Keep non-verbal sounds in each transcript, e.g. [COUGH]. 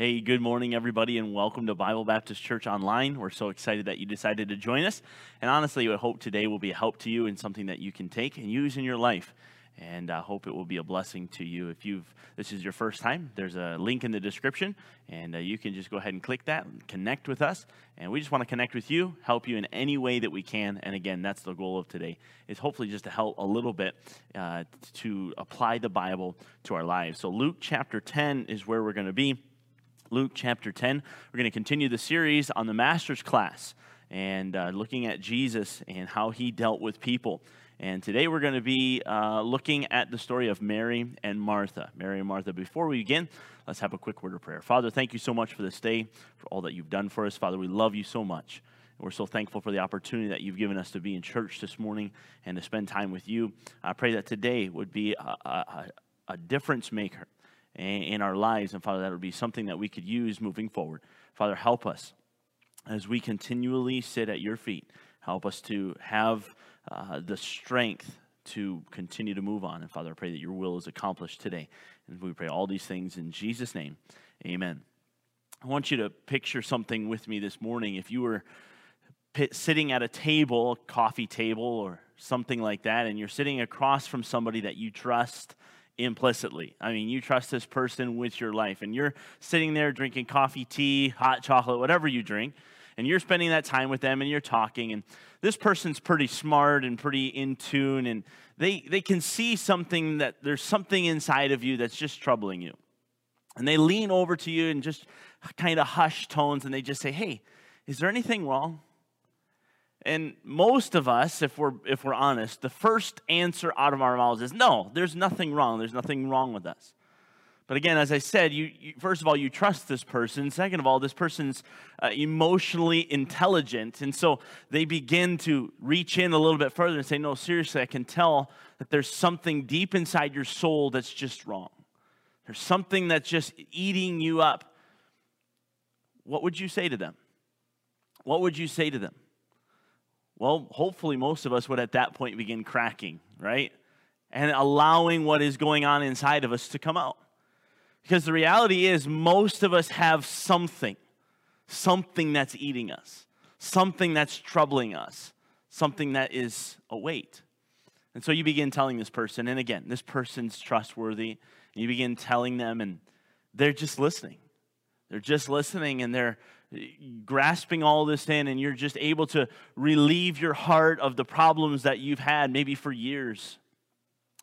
Hey, good morning, everybody, and welcome to Bible Baptist Church Online. We're so excited that you decided to join us. And honestly, I hope today will be a help to you and something that you can take and use in your life. And I hope it will be a blessing to you. If you've this is your first time, there's a link in the description, and uh, you can just go ahead and click that and connect with us. And we just want to connect with you, help you in any way that we can. And again, that's the goal of today is hopefully just to help a little bit uh, to apply the Bible to our lives. So Luke chapter 10 is where we're going to be. Luke chapter 10. We're going to continue the series on the master's class and uh, looking at Jesus and how he dealt with people. And today we're going to be uh, looking at the story of Mary and Martha. Mary and Martha. Before we begin, let's have a quick word of prayer. Father, thank you so much for this day, for all that you've done for us. Father, we love you so much. We're so thankful for the opportunity that you've given us to be in church this morning and to spend time with you. I pray that today would be a, a, a difference maker in our lives. And Father, that would be something that we could use moving forward. Father, help us as we continually sit at your feet. Help us to have uh, the strength to continue to move on. And Father, I pray that your will is accomplished today. And we pray all these things in Jesus' name. Amen. I want you to picture something with me this morning. If you were sitting at a table, a coffee table, or something like that, and you're sitting across from somebody that you trust implicitly. I mean, you trust this person with your life, and you're sitting there drinking coffee, tea, hot chocolate, whatever you drink, and you're spending that time with them and you're talking, and this person's pretty smart and pretty in tune, and they, they can see something that there's something inside of you that's just troubling you. And they lean over to you and just kind of hushed tones, and they just say, Hey, is there anything wrong? And most of us, if we're, if we're honest, the first answer out of our mouths is no, there's nothing wrong. There's nothing wrong with us. But again, as I said, you, you first of all, you trust this person. Second of all, this person's uh, emotionally intelligent. And so they begin to reach in a little bit further and say, no, seriously, I can tell that there's something deep inside your soul that's just wrong. There's something that's just eating you up. What would you say to them? What would you say to them? Well, hopefully, most of us would at that point begin cracking, right? And allowing what is going on inside of us to come out. Because the reality is, most of us have something, something that's eating us, something that's troubling us, something that is a weight. And so you begin telling this person, and again, this person's trustworthy, and you begin telling them, and they're just listening. They're just listening, and they're grasping all this in and you're just able to relieve your heart of the problems that you've had maybe for years.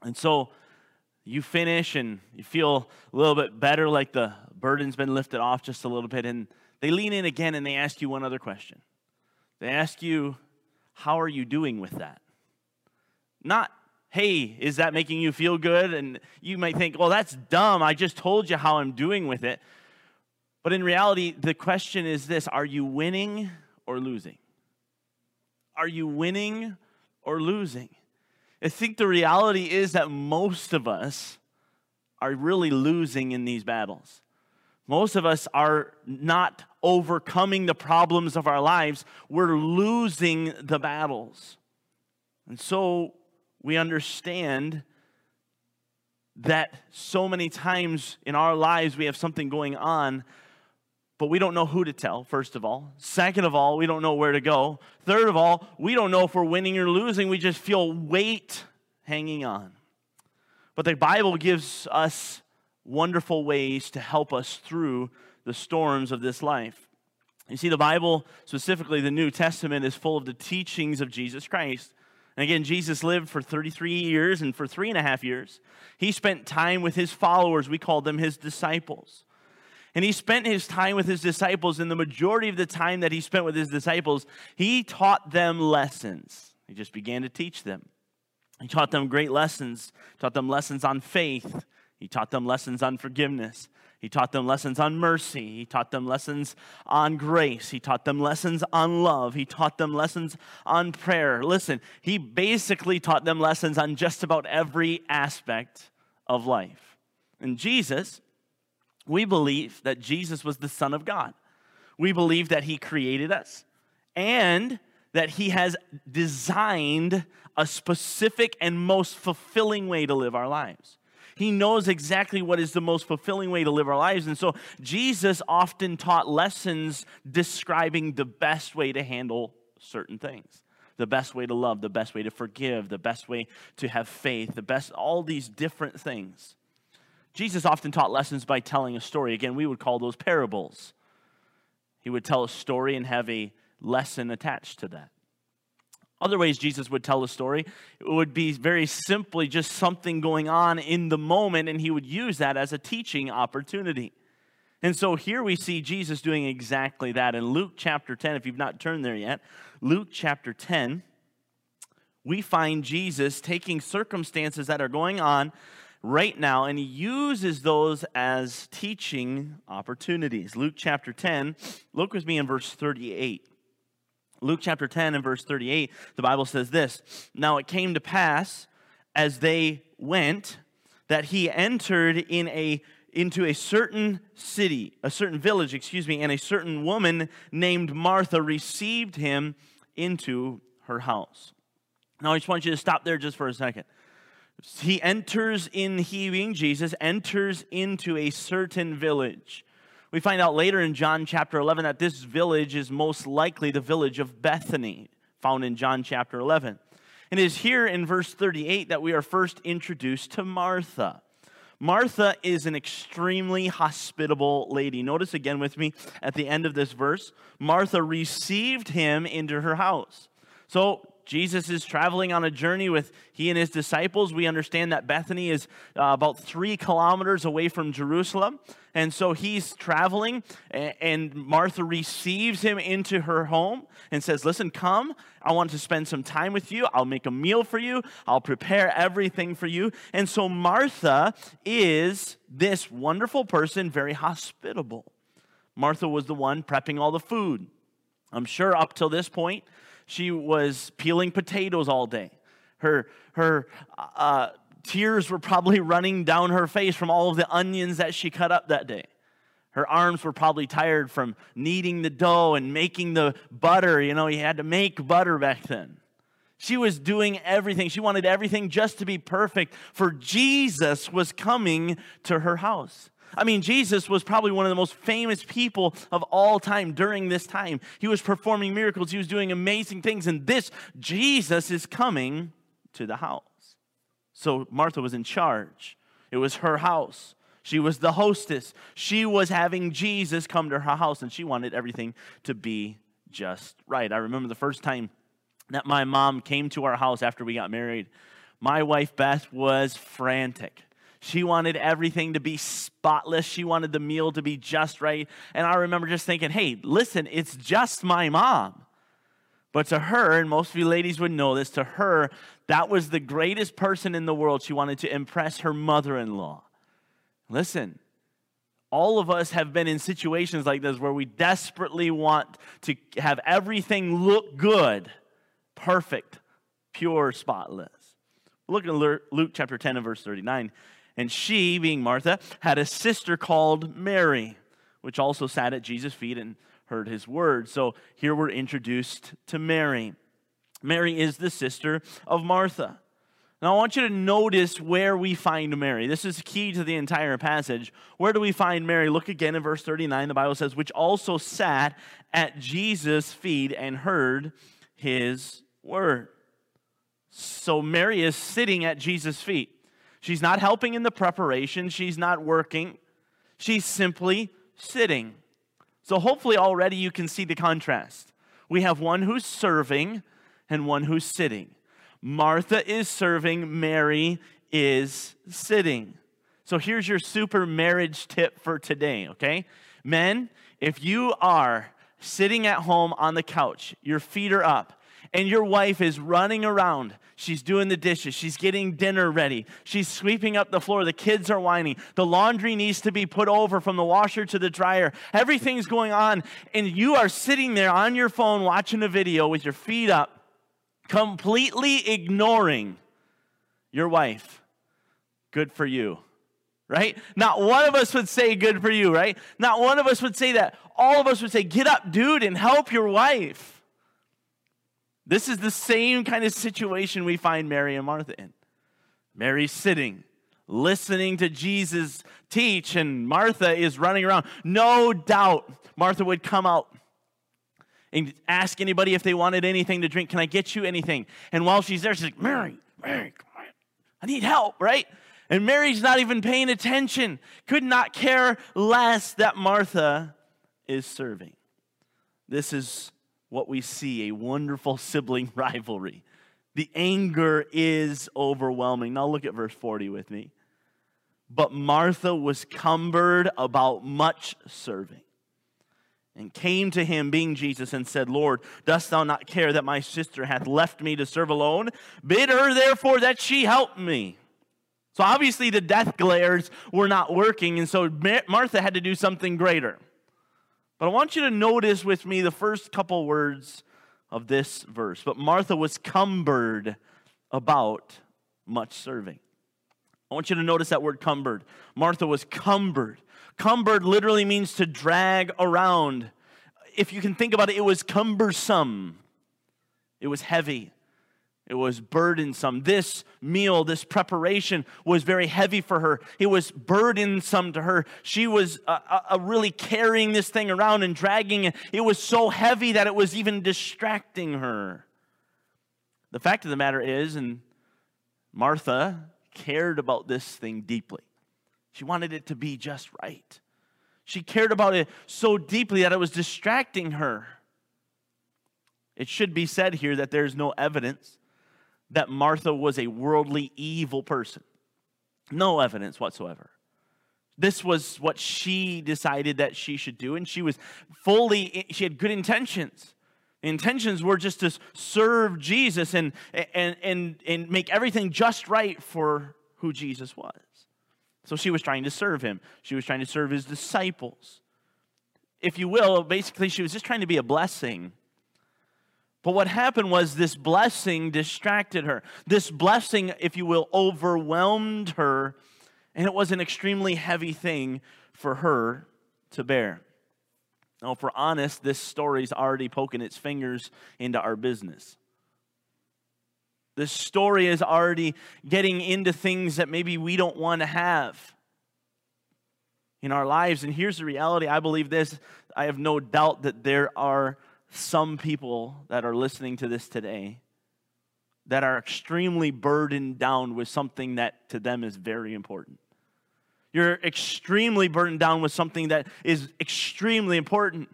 And so you finish and you feel a little bit better, like the burden's been lifted off just a little bit. And they lean in again and they ask you one other question. They ask you, How are you doing with that? Not, Hey, is that making you feel good? And you might think, Well, that's dumb. I just told you how I'm doing with it. But in reality, the question is this Are you winning or losing? Are you winning or losing? I think the reality is that most of us are really losing in these battles. Most of us are not overcoming the problems of our lives, we're losing the battles. And so we understand that so many times in our lives we have something going on but we don't know who to tell, first of all. Second of all, we don't know where to go. Third of all, we don't know if we're winning or losing. We just feel weight hanging on. But the Bible gives us wonderful ways to help us through the storms of this life. You see, the Bible, specifically the New Testament, is full of the teachings of Jesus Christ. And again, Jesus lived for 33 years, and for three and a half years, he spent time with his followers. We call them his disciples. And he spent his time with his disciples, and the majority of the time that he spent with his disciples, he taught them lessons. He just began to teach them. He taught them great lessons, taught them lessons on faith, he taught them lessons on forgiveness. He taught them lessons on mercy. He taught them lessons on grace. He taught them lessons on love. He taught them lessons on prayer. Listen, he basically taught them lessons on just about every aspect of life. And Jesus, we believe that Jesus was the Son of God. We believe that He created us and that He has designed a specific and most fulfilling way to live our lives. He knows exactly what is the most fulfilling way to live our lives. And so Jesus often taught lessons describing the best way to handle certain things the best way to love, the best way to forgive, the best way to have faith, the best, all these different things. Jesus often taught lessons by telling a story. Again, we would call those parables. He would tell a story and have a lesson attached to that. Other ways Jesus would tell a story it would be very simply just something going on in the moment, and he would use that as a teaching opportunity. And so here we see Jesus doing exactly that. In Luke chapter 10, if you've not turned there yet, Luke chapter 10, we find Jesus taking circumstances that are going on right now and he uses those as teaching opportunities. Luke chapter 10, look with me in verse 38. Luke chapter 10 and verse 38, the Bible says this Now it came to pass as they went that he entered in a into a certain city, a certain village, excuse me, and a certain woman named Martha received him into her house. Now, I just want you to stop there just for a second. He enters in, he being Jesus, enters into a certain village. We find out later in John chapter 11 that this village is most likely the village of Bethany, found in John chapter 11. And it is here in verse 38 that we are first introduced to Martha. Martha is an extremely hospitable lady. Notice again with me at the end of this verse Martha received him into her house. So Jesus is traveling on a journey with he and his disciples. We understand that Bethany is uh, about three kilometers away from Jerusalem. And so he's traveling, and Martha receives him into her home and says, Listen, come. I want to spend some time with you. I'll make a meal for you. I'll prepare everything for you. And so Martha is this wonderful person, very hospitable. Martha was the one prepping all the food. I'm sure up till this point, she was peeling potatoes all day. Her, her uh, tears were probably running down her face from all of the onions that she cut up that day. Her arms were probably tired from kneading the dough and making the butter. You know, you had to make butter back then. She was doing everything. She wanted everything just to be perfect, for Jesus was coming to her house. I mean, Jesus was probably one of the most famous people of all time during this time. He was performing miracles, he was doing amazing things, and this Jesus is coming to the house. So Martha was in charge, it was her house. She was the hostess. She was having Jesus come to her house, and she wanted everything to be just right. I remember the first time that my mom came to our house after we got married. My wife, Beth, was frantic. She wanted everything to be spotless. She wanted the meal to be just right. And I remember just thinking, hey, listen, it's just my mom. But to her, and most of you ladies would know this, to her, that was the greatest person in the world. She wanted to impress her mother in law. Listen, all of us have been in situations like this where we desperately want to have everything look good, perfect, pure, spotless. Look at Luke chapter 10 and verse 39. And she, being Martha, had a sister called Mary, which also sat at Jesus' feet and heard his word. So here we're introduced to Mary. Mary is the sister of Martha. Now, I want you to notice where we find Mary. This is key to the entire passage. Where do we find Mary? Look again in verse 39. The Bible says, which also sat at Jesus' feet and heard his word. So, Mary is sitting at Jesus' feet. She's not helping in the preparation, she's not working, she's simply sitting. So hopefully already you can see the contrast. We have one who's serving and one who's sitting. Martha is serving, Mary is sitting. So here's your super marriage tip for today, okay? Men, if you are sitting at home on the couch, your feet are up, and your wife is running around. She's doing the dishes. She's getting dinner ready. She's sweeping up the floor. The kids are whining. The laundry needs to be put over from the washer to the dryer. Everything's going on. And you are sitting there on your phone watching a video with your feet up, completely ignoring your wife. Good for you right? Not one of us would say good for you, right? Not one of us would say that. All of us would say, get up, dude, and help your wife. This is the same kind of situation we find Mary and Martha in. Mary's sitting. listening to Jesus teach, and Martha is running around. No doubt Martha would come out and ask anybody if they wanted anything to drink. Can I get you anything? And while she's there, she's like, Mary, Mary, I need help, right? And Mary's not even paying attention, could not care less that Martha is serving. This is what we see a wonderful [LAUGHS] sibling rivalry. The anger is overwhelming. Now look at verse 40 with me. But Martha was cumbered about much serving and came to him, being Jesus, and said, Lord, dost thou not care that my sister hath left me to serve alone? Bid her therefore that she help me. So obviously the death glares were not working, and so Martha had to do something greater. But I want you to notice with me the first couple words of this verse. But Martha was cumbered about much serving. I want you to notice that word cumbered. Martha was cumbered. Cumbered literally means to drag around. If you can think about it, it was cumbersome, it was heavy. It was burdensome. This meal, this preparation was very heavy for her. It was burdensome to her. She was uh, uh, uh, really carrying this thing around and dragging it. It was so heavy that it was even distracting her. The fact of the matter is, and Martha cared about this thing deeply. She wanted it to be just right. She cared about it so deeply that it was distracting her. It should be said here that there's no evidence that Martha was a worldly, evil person. No evidence whatsoever. This was what she decided that she should do, and she was fully, she had good intentions. The intentions were just to serve Jesus and, and, and, and make everything just right for who Jesus was. So she was trying to serve him, she was trying to serve his disciples. If you will, basically, she was just trying to be a blessing but what happened was this blessing distracted her. This blessing, if you will, overwhelmed her, and it was an extremely heavy thing for her to bear. Now, if we're honest, this story's already poking its fingers into our business. This story is already getting into things that maybe we don't want to have in our lives. And here's the reality I believe this. I have no doubt that there are some people that are listening to this today that are extremely burdened down with something that to them is very important. You're extremely burdened down with something that is extremely important.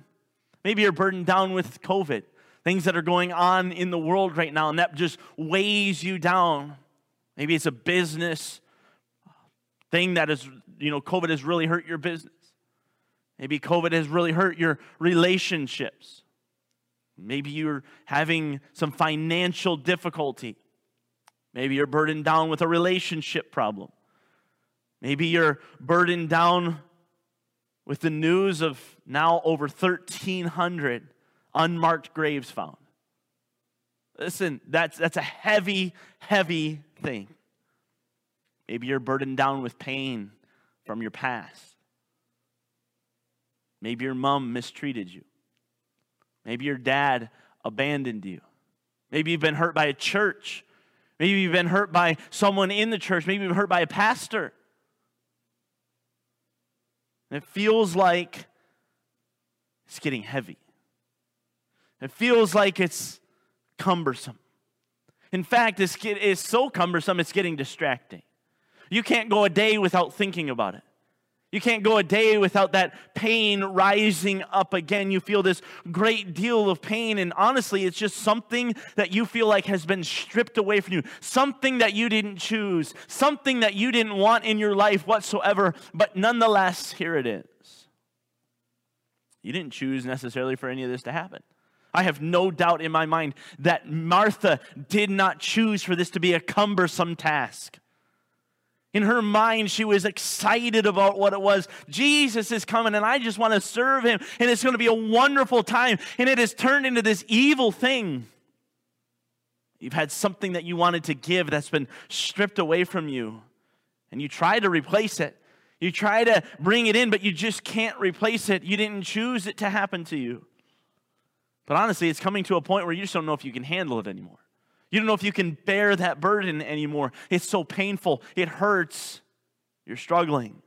Maybe you're burdened down with COVID, things that are going on in the world right now, and that just weighs you down. Maybe it's a business thing that is, you know, COVID has really hurt your business. Maybe COVID has really hurt your relationships. Maybe you're having some financial difficulty. Maybe you're burdened down with a relationship problem. Maybe you're burdened down with the news of now over 1,300 unmarked graves found. Listen, that's, that's a heavy, heavy thing. Maybe you're burdened down with pain from your past. Maybe your mom mistreated you. Maybe your dad abandoned you. Maybe you've been hurt by a church. Maybe you've been hurt by someone in the church. Maybe you've been hurt by a pastor. And it feels like it's getting heavy. It feels like it's cumbersome. In fact, it's, it's so cumbersome, it's getting distracting. You can't go a day without thinking about it. You can't go a day without that pain rising up again. You feel this great deal of pain, and honestly, it's just something that you feel like has been stripped away from you, something that you didn't choose, something that you didn't want in your life whatsoever, but nonetheless, here it is. You didn't choose necessarily for any of this to happen. I have no doubt in my mind that Martha did not choose for this to be a cumbersome task. In her mind, she was excited about what it was. Jesus is coming, and I just want to serve him, and it's going to be a wonderful time. And it has turned into this evil thing. You've had something that you wanted to give that's been stripped away from you, and you try to replace it. You try to bring it in, but you just can't replace it. You didn't choose it to happen to you. But honestly, it's coming to a point where you just don't know if you can handle it anymore. You don't know if you can bear that burden anymore. It's so painful, it hurts. You're struggling.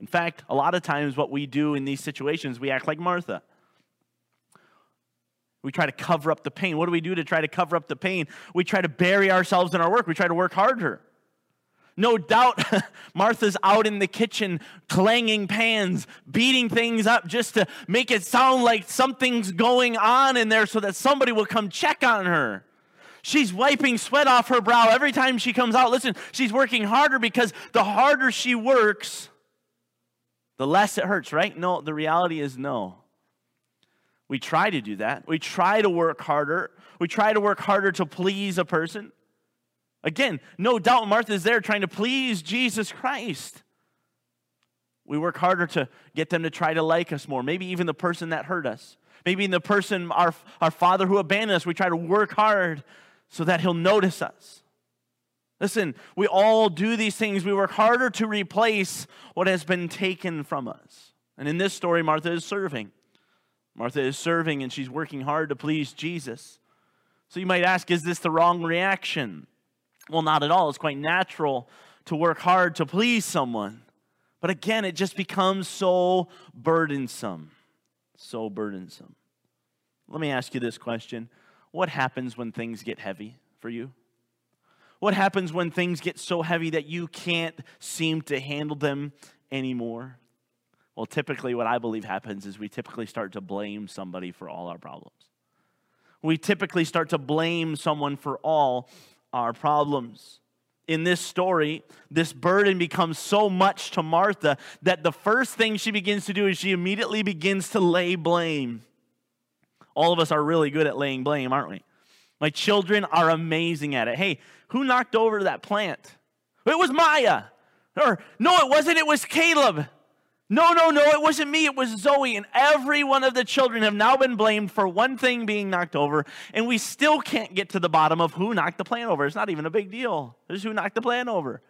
In fact, a lot of times what we do in these situations, we act like Martha. We try to cover up the pain. What do we do to try to cover up the pain? We try to bury ourselves in our work. We try to work harder. No doubt [LAUGHS] Martha's out in the kitchen clanging pans, beating things up just to make it sound like something's going on in there so that somebody will come check on her. She's wiping sweat off her brow every time she comes out. Listen, she's working harder because the harder she works, the less it hurts, right? No, the reality is no. We try to do that. We try to work harder. We try to work harder to please a person. Again, no doubt Martha's there trying to please Jesus Christ. We work harder to get them to try to like us more. Maybe even the person that hurt us. Maybe in the person, our, our father who abandoned us, we try to work hard so that he'll notice us. Listen, we all do these things. We work harder to replace what has been taken from us. And in this story, Martha is serving. Martha is serving and she's working hard to please Jesus. So you might ask, is this the wrong reaction? Well, not at all. It's quite natural to work hard to please someone. But again, it just becomes so burdensome. So burdensome. Let me ask you this question What happens when things get heavy for you? What happens when things get so heavy that you can't seem to handle them anymore? Well, typically, what I believe happens is we typically start to blame somebody for all our problems. We typically start to blame someone for all our problems. In this story, this burden becomes so much to Martha that the first thing she begins to do is she immediately begins to lay blame. All of us are really good at laying blame, aren't we? My children are amazing at it. Hey, who knocked over that plant? It was Maya. Or, no, it wasn't. It was Caleb. No, no, no, it wasn't me, it was Zoe. And every one of the children have now been blamed for one thing being knocked over, and we still can't get to the bottom of who knocked the plant over. It's not even a big deal. It's who knocked the plant over.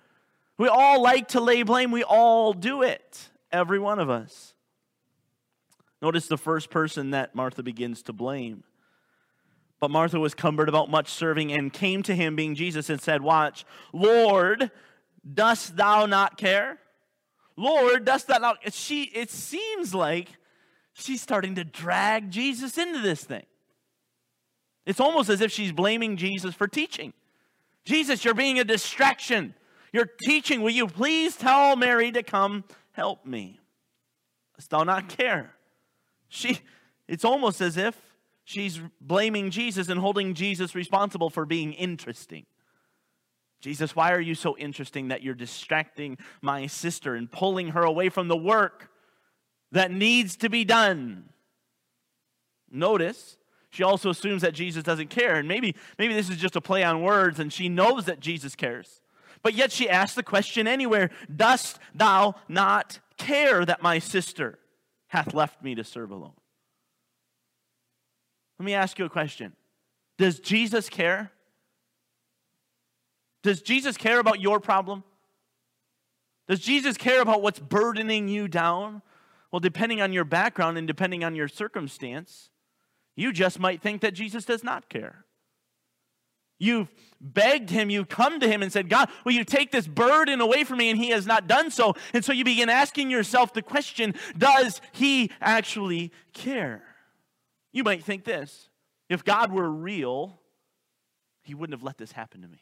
We all like to lay blame, we all do it, every one of us. Notice the first person that Martha begins to blame. But Martha was cumbered about much serving and came to him, being Jesus, and said, Watch, Lord, dost thou not care? Lord, dost thou not? She, it seems like she's starting to drag Jesus into this thing. It's almost as if she's blaming Jesus for teaching. Jesus, you're being a distraction. You're teaching. Will you please tell Mary to come help me? Dost thou not care? She, it's almost as if she's blaming Jesus and holding Jesus responsible for being interesting. Jesus, why are you so interesting that you're distracting my sister and pulling her away from the work that needs to be done? Notice, she also assumes that Jesus doesn't care. And maybe, maybe this is just a play on words and she knows that Jesus cares. But yet she asks the question anywhere Dost thou not care that my sister hath left me to serve alone? Let me ask you a question Does Jesus care? Does Jesus care about your problem? Does Jesus care about what's burdening you down? Well, depending on your background and depending on your circumstance, you just might think that Jesus does not care. You've begged him, you've come to him and said, God, will you take this burden away from me? And he has not done so. And so you begin asking yourself the question Does he actually care? You might think this if God were real, he wouldn't have let this happen to me.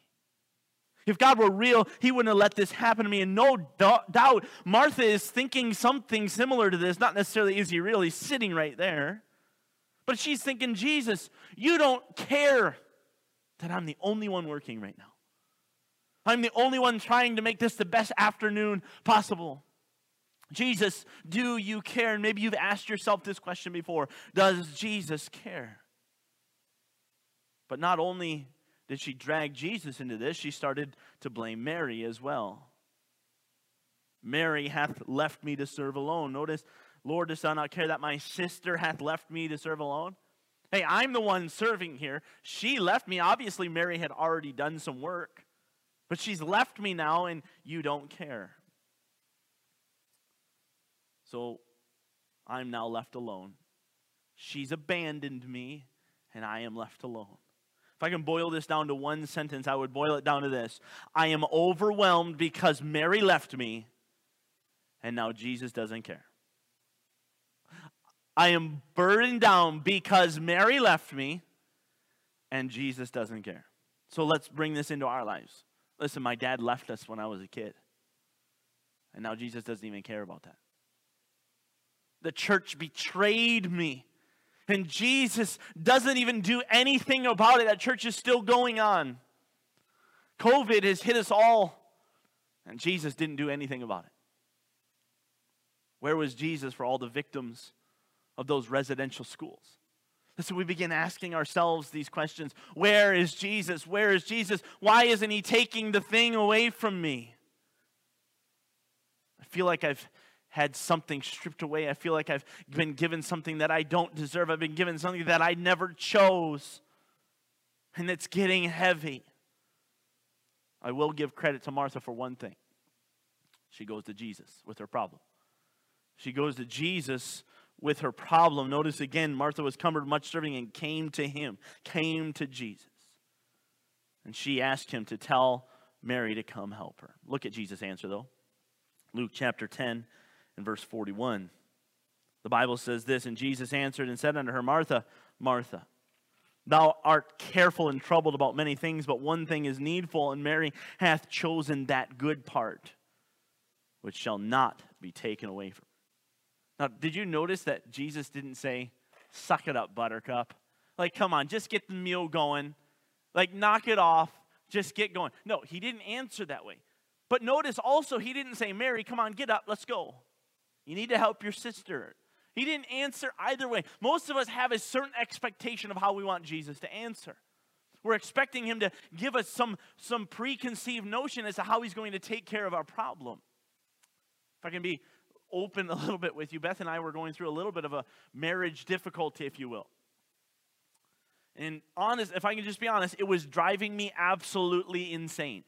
If God were real, He wouldn't have let this happen to me. And no doubt, Martha is thinking something similar to this. Not necessarily is He real, He's sitting right there. But she's thinking, Jesus, you don't care that I'm the only one working right now. I'm the only one trying to make this the best afternoon possible. Jesus, do you care? And maybe you've asked yourself this question before Does Jesus care? But not only did she drag Jesus into this, she started to blame Mary as well. Mary hath left me to serve alone. Notice, Lord, dost thou not care that my sister hath left me to serve alone? Hey, I'm the one serving here. She left me. Obviously, Mary had already done some work, but she's left me now, and you don't care. So I'm now left alone. She's abandoned me, and I am left alone. If I can boil this down to one sentence, I would boil it down to this I am overwhelmed because Mary left me, and now Jesus doesn't care. I am burdened down because Mary left me, and Jesus doesn't care. So let's bring this into our lives. Listen, my dad left us when I was a kid, and now Jesus doesn't even care about that. The church betrayed me and Jesus doesn't even do anything about it. That church is still going on. COVID has hit us all, and Jesus didn't do anything about it. Where was Jesus for all the victims of those residential schools? So we begin asking ourselves these questions Where is Jesus? Where is Jesus? Why isn't he taking the thing away from me? I feel like I've had something stripped away. I feel like I've been given something that I don't deserve. I've been given something that I never chose. And it's getting heavy. I will give credit to Martha for one thing. She goes to Jesus with her problem. She goes to Jesus with her problem. Notice again, Martha was cumbered much serving and came to him, came to Jesus. And she asked him to tell Mary to come help her. Look at Jesus' answer, though. Luke chapter 10, and verse 41. The Bible says this And Jesus answered and said unto her, Martha, Martha, thou art careful and troubled about many things, but one thing is needful, and Mary hath chosen that good part which shall not be taken away from. Now, did you notice that Jesus didn't say, Suck it up, buttercup? Like, come on, just get the meal going. Like, knock it off. Just get going. No, he didn't answer that way. But notice also, he didn't say, Mary, come on, get up, let's go. You need to help your sister. He didn't answer either way. Most of us have a certain expectation of how we want Jesus to answer. We're expecting him to give us some, some preconceived notion as to how he's going to take care of our problem. If I can be open a little bit with you, Beth and I were going through a little bit of a marriage difficulty, if you will. And honest, if I can just be honest, it was driving me absolutely insane.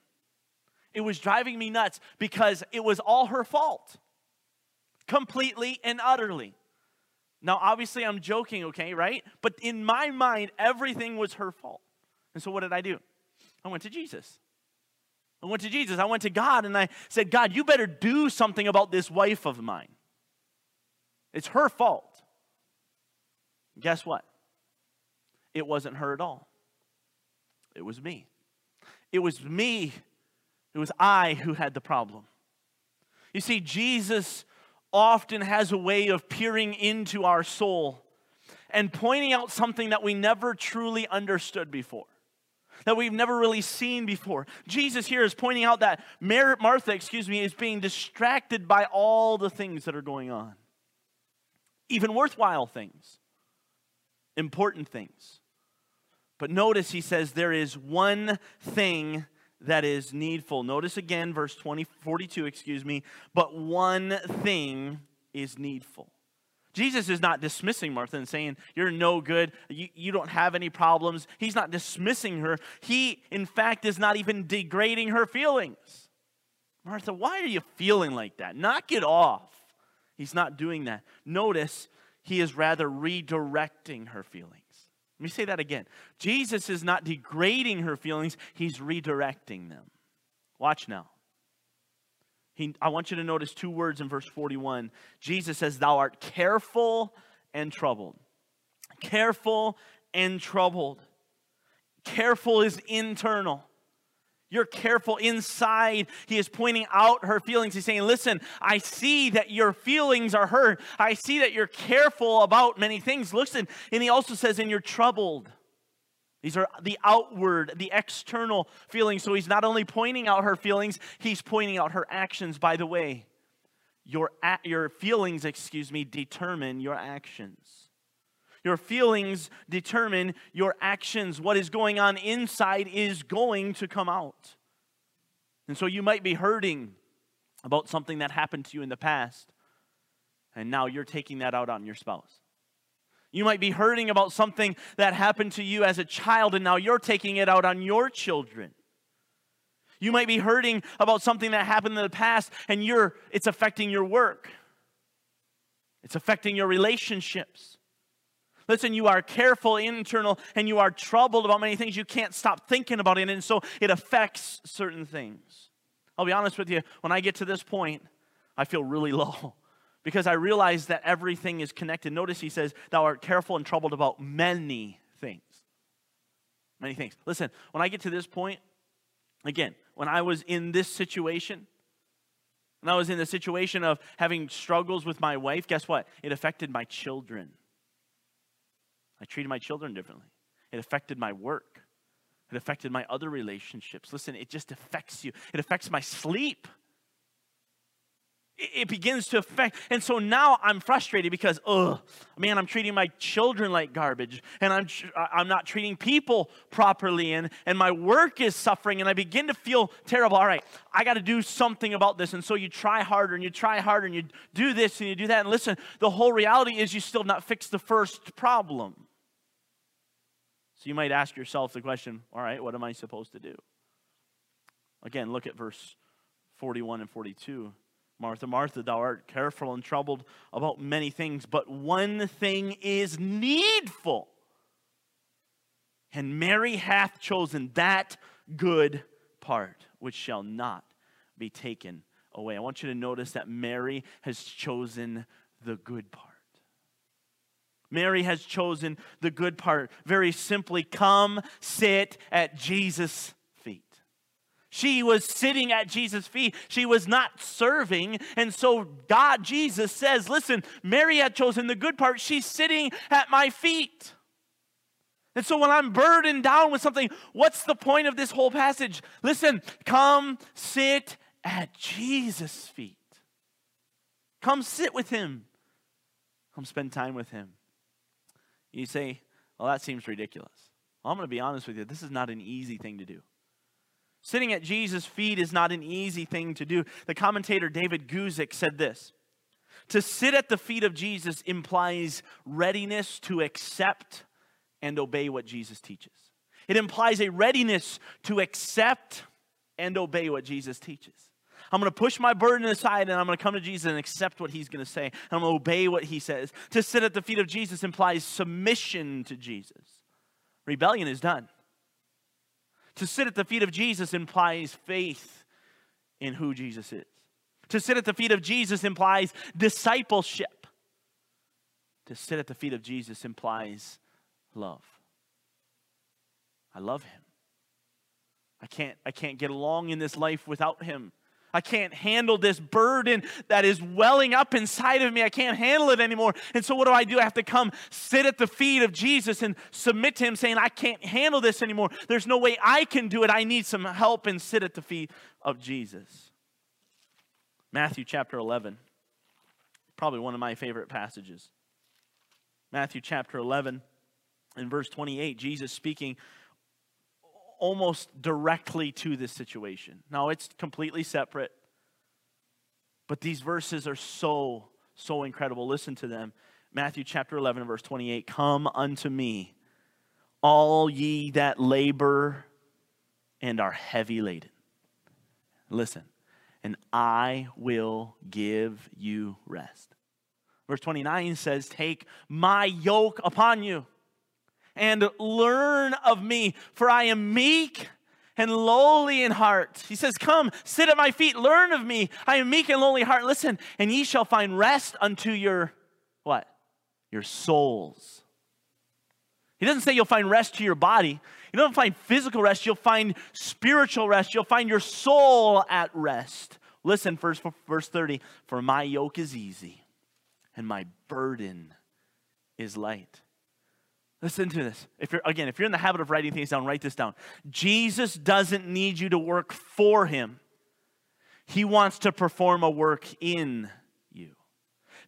It was driving me nuts because it was all her fault completely and utterly. Now, obviously, I'm joking, okay, right? But in my mind, everything was her fault. And so, what did I do? I went to Jesus. I went to Jesus. I went to God and I said, God, you better do something about this wife of mine. It's her fault. Guess what? It wasn't her at all. It was me. It was me. It was I who had the problem. You see, Jesus often has a way of peering into our soul and pointing out something that we never truly understood before that we've never really seen before. Jesus here is pointing out that Martha, excuse me, is being distracted by all the things that are going on. Even worthwhile things, important things. But notice he says there is one thing that is needful. Notice again, verse 20, 42, excuse me, but one thing is needful. Jesus is not dismissing Martha and saying, You're no good, you, you don't have any problems. He's not dismissing her. He, in fact, is not even degrading her feelings. Martha, why are you feeling like that? Knock it off. He's not doing that. Notice he is rather redirecting her feelings. Let me say that again. Jesus is not degrading her feelings, he's redirecting them. Watch now. He, I want you to notice two words in verse 41. Jesus says, Thou art careful and troubled. Careful and troubled. Careful is internal. You're careful inside. He is pointing out her feelings. He's saying, Listen, I see that your feelings are hurt. I see that you're careful about many things. Listen, and he also says, And you're troubled. These are the outward, the external feelings. So he's not only pointing out her feelings, he's pointing out her actions. By the way, your, your feelings, excuse me, determine your actions. Your feelings determine your actions. What is going on inside is going to come out. And so you might be hurting about something that happened to you in the past, and now you're taking that out on your spouse. You might be hurting about something that happened to you as a child, and now you're taking it out on your children. You might be hurting about something that happened in the past, and you're, it's affecting your work. It's affecting your relationships. Listen, you are careful, internal, and you are troubled about many things. You can't stop thinking about it, and so it affects certain things. I'll be honest with you, when I get to this point, I feel really [LAUGHS] low because I realize that everything is connected. Notice he says, Thou art careful and troubled about many things. Many things. Listen, when I get to this point, again, when I was in this situation, when I was in the situation of having struggles with my wife, guess what? It affected my children. I treated my children differently. It affected my work. It affected my other relationships. Listen, it just affects you. It affects my sleep. It, begins to affect. And so now I'm frustrated because, oh, man, I'm treating my children like garbage and I'm, I'm not treating people properly and, and my work is suffering and I begin to feel terrible. All right, I got to do something about this. And so you try harder and you try harder and you do this and you do that. And listen, the whole reality is you still not fixed the first problem. So you might ask yourself the question all right, what am I supposed to do? Again, look at verse 41 and 42. Martha, Martha, thou art careful and troubled about many things, but one thing is needful. And Mary hath chosen that good part which shall not be taken away. I want you to notice that Mary has chosen the good part. Mary has chosen the good part. Very simply, come sit at Jesus'. She was sitting at Jesus' feet. She was not serving. And so God, Jesus says, Listen, Mary had chosen the good part. She's sitting at my feet. And so when I'm burdened down with something, what's the point of this whole passage? Listen, come sit at Jesus' feet. Come sit with him. Come spend time with him. You say, well, that seems ridiculous. Well, I'm going to be honest with you. This is not an easy thing to do. Sitting at Jesus' feet is not an easy thing to do. The commentator David Guzik said this To sit at the feet of Jesus implies readiness to accept and obey what Jesus teaches. It implies a readiness to accept and obey what Jesus teaches. I'm going to push my burden aside and I'm going to come to Jesus and accept what he's going to say. And I'm going to obey what he says. To sit at the feet of Jesus implies submission to Jesus. Rebellion is done. To sit at the feet of Jesus implies faith in who Jesus is. To sit at the feet of Jesus implies discipleship. To sit at the feet of Jesus implies love. I love him. I can't, I can't get along in this life without him. I can't handle this burden that is welling up inside of me. I can't handle it anymore. And so, what do I do? I have to come sit at the feet of Jesus and submit to Him, saying, I can't handle this anymore. There's no way I can do it. I need some help and sit at the feet of Jesus. Matthew chapter 11, probably one of my favorite passages. Matthew chapter 11 in verse 28, Jesus speaking almost directly to this situation. Now, it's completely separate, but these verses are so, so incredible. Listen to them. Matthew chapter 11, verse 28 Come unto me, all ye that labor and are heavy laden. Listen, and I will give you rest. Verse 29 says, Take my yoke upon you and learn of me, for I am meek and lowly in heart. He says, Come, sit at my feet, learn of me. I am meek and lowly heart. Listen, and ye shall find rest unto your what? Your souls. He doesn't say you'll find rest to your body. You don't find physical rest, you'll find spiritual rest. You'll find your soul at rest. Listen, first verse 30, for my yoke is easy and my burden is light. Listen to this. If you're again, if you're in the habit of writing things down, write this down. Jesus doesn't need you to work for him. He wants to perform a work in you.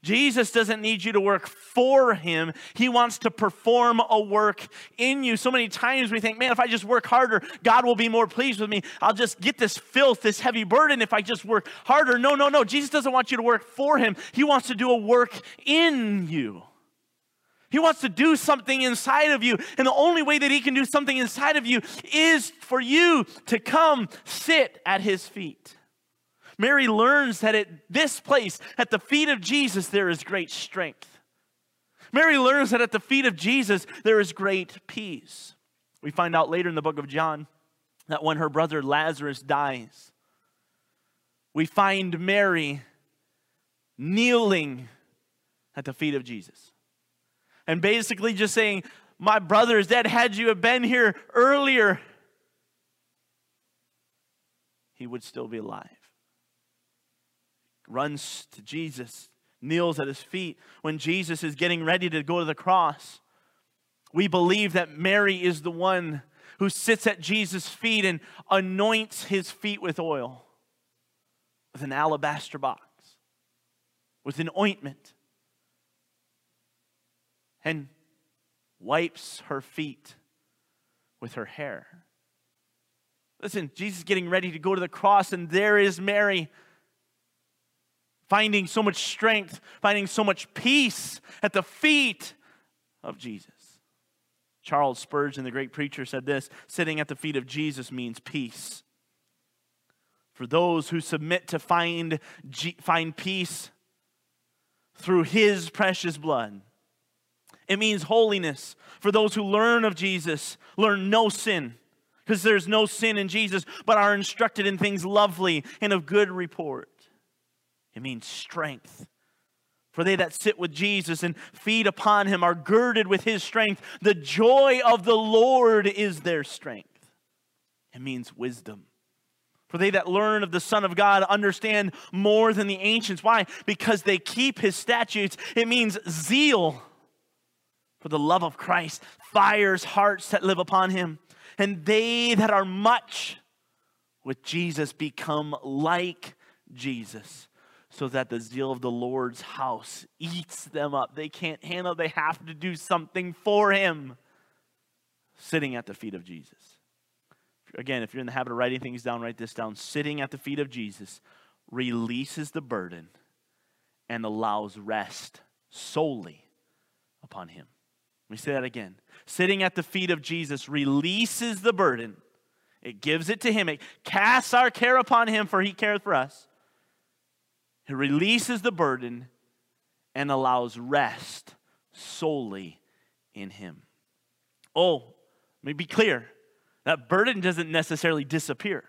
Jesus doesn't need you to work for him. He wants to perform a work in you. So many times we think, man, if I just work harder, God will be more pleased with me. I'll just get this filth, this heavy burden if I just work harder. No, no, no. Jesus doesn't want you to work for him. He wants to do a work in you. He wants to do something inside of you. And the only way that He can do something inside of you is for you to come sit at His feet. Mary learns that at this place, at the feet of Jesus, there is great strength. Mary learns that at the feet of Jesus there is great peace. We find out later in the book of John that when her brother Lazarus dies, we find Mary kneeling at the feet of Jesus. And basically just saying, My brother is dead. Had you have been here earlier, he would still be alive. Runs to Jesus, kneels at his feet when Jesus is getting ready to go to the cross. We believe that Mary is the one who sits at Jesus' feet and anoints his feet with oil, with an alabaster box, with an ointment, and wipes her feet with her hair. Listen, Jesus is getting ready to go to the cross, and there is Mary finding so much strength, finding so much peace at the feet of Jesus. Charles Spurgeon, the great preacher, said this sitting at the feet of Jesus means peace. For those who submit to find, find peace through his precious blood. It means holiness. For those who learn of Jesus, learn no sin, because there's no sin in Jesus, but are instructed in things lovely and of good report. It means strength. For they that sit with Jesus and feed upon him are girded with his strength. The joy of the Lord is their strength. It means wisdom. For they that learn of the Son of God understand more than the ancients. Why? Because they keep his statutes. It means zeal. For the love of Christ fires hearts that live upon him. And they that are much with Jesus become like Jesus so that the zeal of the Lord's house eats them up. They can't handle, they have to do something for him. Sitting at the feet of Jesus. Again, if you're in the habit of writing things down, write this down. Sitting at the feet of Jesus releases the burden and allows rest solely upon him. Let me say that again. Sitting at the feet of Jesus releases the burden. It gives it to him. It casts our care upon him, for he cares for us he releases the burden and allows rest solely in Him. Oh, let me be clear that burden doesn't necessarily disappear.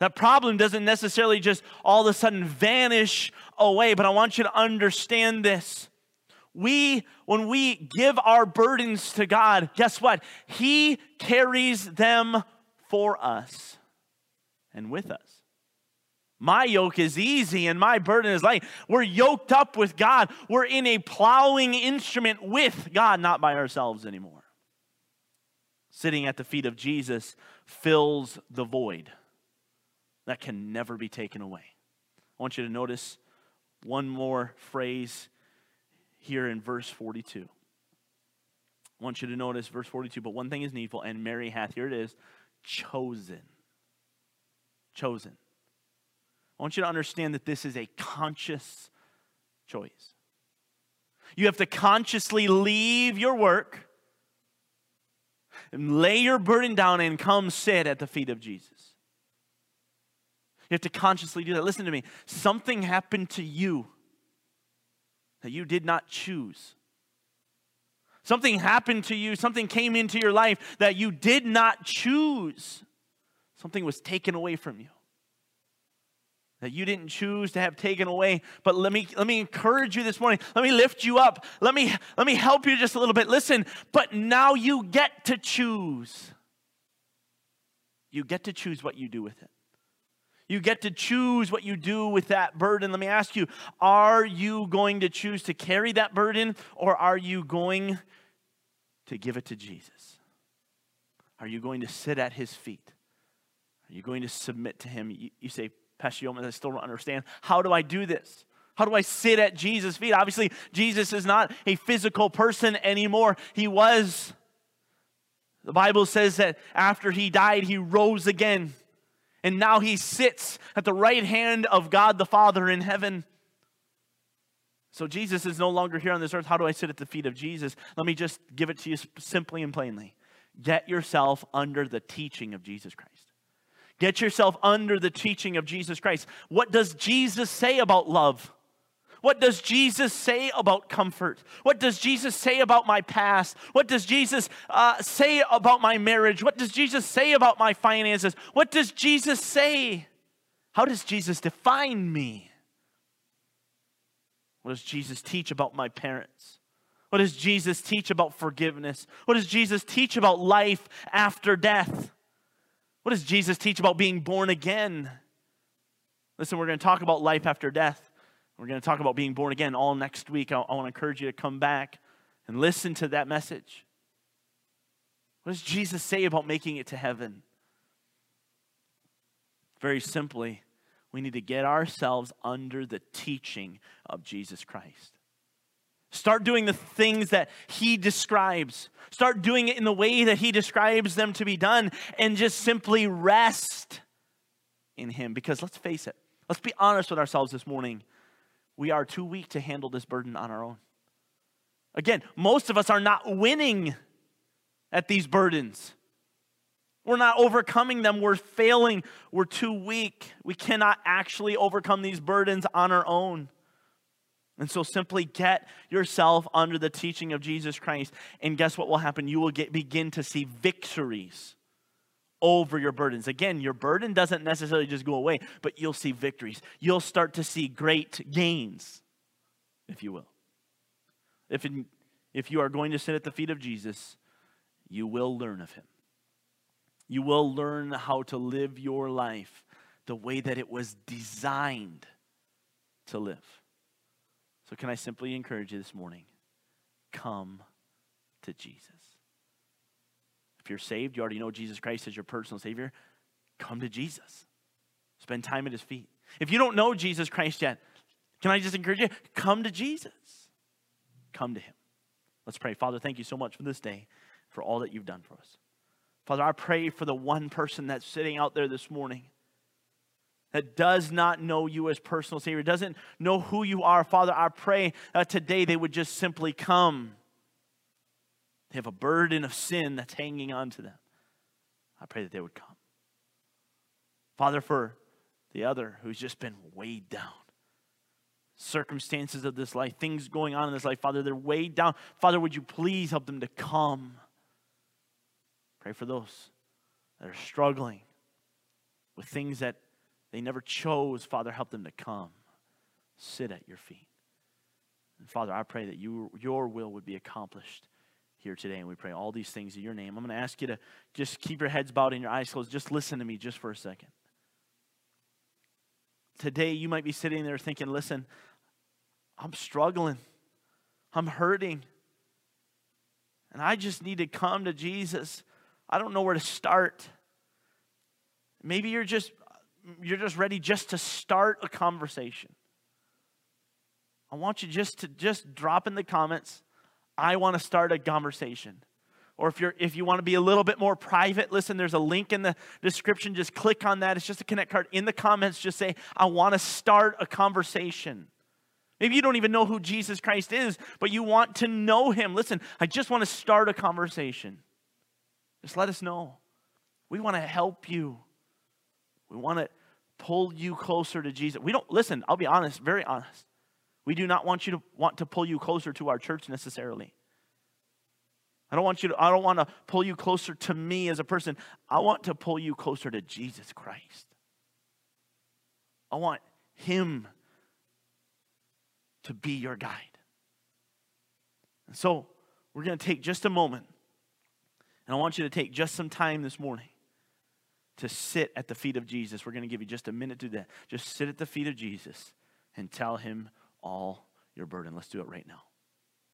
That problem doesn't necessarily just all of a sudden vanish away, but I want you to understand this. We, when we give our burdens to God, guess what? He carries them for us and with us. My yoke is easy and my burden is light. We're yoked up with God. We're in a plowing instrument with God, not by ourselves anymore. Sitting at the feet of Jesus fills the void that can never be taken away. I want you to notice one more phrase here in verse 42. I want you to notice verse 42, but one thing is needful, and Mary hath, here it is, chosen. Chosen. I want you to understand that this is a conscious choice. You have to consciously leave your work and lay your burden down and come sit at the feet of Jesus. You have to consciously do that. Listen to me. Something happened to you that you did not choose. Something happened to you, something came into your life that you did not choose. Something was taken away from you that you didn't choose to have taken away. But let me let me encourage you this morning. Let me lift you up. Let me let me help you just a little bit. Listen but now you get to choose. You get to choose what you do with it you get to choose what you do with that burden let me ask you are you going to choose to carry that burden or are you going to give it to jesus are you going to sit at his feet are you going to submit to him you, you say Pastor Yeoman, I still don't understand. How do I do this? How do I sit at Jesus' feet? Obviously, Jesus is not a physical person anymore. He was. The Bible says that after he died, he rose again. And now he sits at the right hand of God the Father in heaven. So Jesus is no longer here on this earth. How do I sit at the feet of Jesus? Let me just give it to you simply and plainly. Get yourself under the teaching of Jesus Christ. Get yourself under the teaching of Jesus Christ. What does Jesus say about love? What does Jesus say about comfort? What does Jesus say about my past? What does Jesus uh, say about my marriage? What does Jesus say about my finances? What does Jesus say? How does Jesus define me? What does Jesus teach about my parents? What does Jesus teach about forgiveness? What does Jesus teach about life after death? What does Jesus teach about being born again? Listen, we're going to talk about life after death. We're going to talk about being born again all next week. I, I want to encourage you to come back and listen to that message. What does Jesus say about making it to heaven? Very simply, we need to get ourselves under the teaching of Jesus Christ. Start doing the things that he describes. Start doing it in the way that he describes them to be done and just simply rest in him. Because let's face it, let's be honest with ourselves this morning. We are too weak to handle this burden on our own. Again, most of us are not winning at these burdens. We're not overcoming them. We're failing. We're too weak. We cannot actually overcome these burdens on our own. And so simply get yourself under the teaching of Jesus Christ. And guess what will happen? You will get, begin to see victories over your burdens. Again, your burden doesn't necessarily just go away, but you'll see victories. You'll start to see great gains, if you will. If, in, if you are going to sit at the feet of Jesus, you will learn of him. You will learn how to live your life the way that it was designed to live. So, can I simply encourage you this morning? Come to Jesus. If you're saved, you already know Jesus Christ as your personal Savior, come to Jesus. Spend time at His feet. If you don't know Jesus Christ yet, can I just encourage you? Come to Jesus. Come to Him. Let's pray. Father, thank you so much for this day, for all that you've done for us. Father, I pray for the one person that's sitting out there this morning that does not know you as personal Savior, doesn't know who you are. Father, I pray today they would just simply come. They have a burden of sin that's hanging on to them. I pray that they would come. Father, for the other who's just been weighed down, circumstances of this life, things going on in this life, Father, they're weighed down. Father, would you please help them to come? Pray for those that are struggling with things that they never chose. Father, help them to come, sit at your feet. And Father, I pray that you, your will would be accomplished here today. And we pray all these things in your name. I'm going to ask you to just keep your heads bowed and your eyes closed. Just listen to me just for a second. Today, you might be sitting there thinking, listen, I'm struggling, I'm hurting, and I just need to come to Jesus. I don't know where to start. Maybe you're just you're just ready just to start a conversation. I want you just to just drop in the comments, I want to start a conversation. Or if you're if you want to be a little bit more private, listen, there's a link in the description. Just click on that. It's just a connect card. In the comments, just say, I want to start a conversation. Maybe you don't even know who Jesus Christ is, but you want to know him. Listen, I just want to start a conversation. Just let us know. We want to help you. We want to pull you closer to Jesus. We don't listen, I'll be honest, very honest. We do not want you to want to pull you closer to our church necessarily. I don't want you to I don't want to pull you closer to me as a person. I want to pull you closer to Jesus Christ. I want him to be your guide. And so, we're going to take just a moment and I want you to take just some time this morning to sit at the feet of Jesus. We're going to give you just a minute to do that. Just sit at the feet of Jesus and tell him all your burden. Let's do it right now.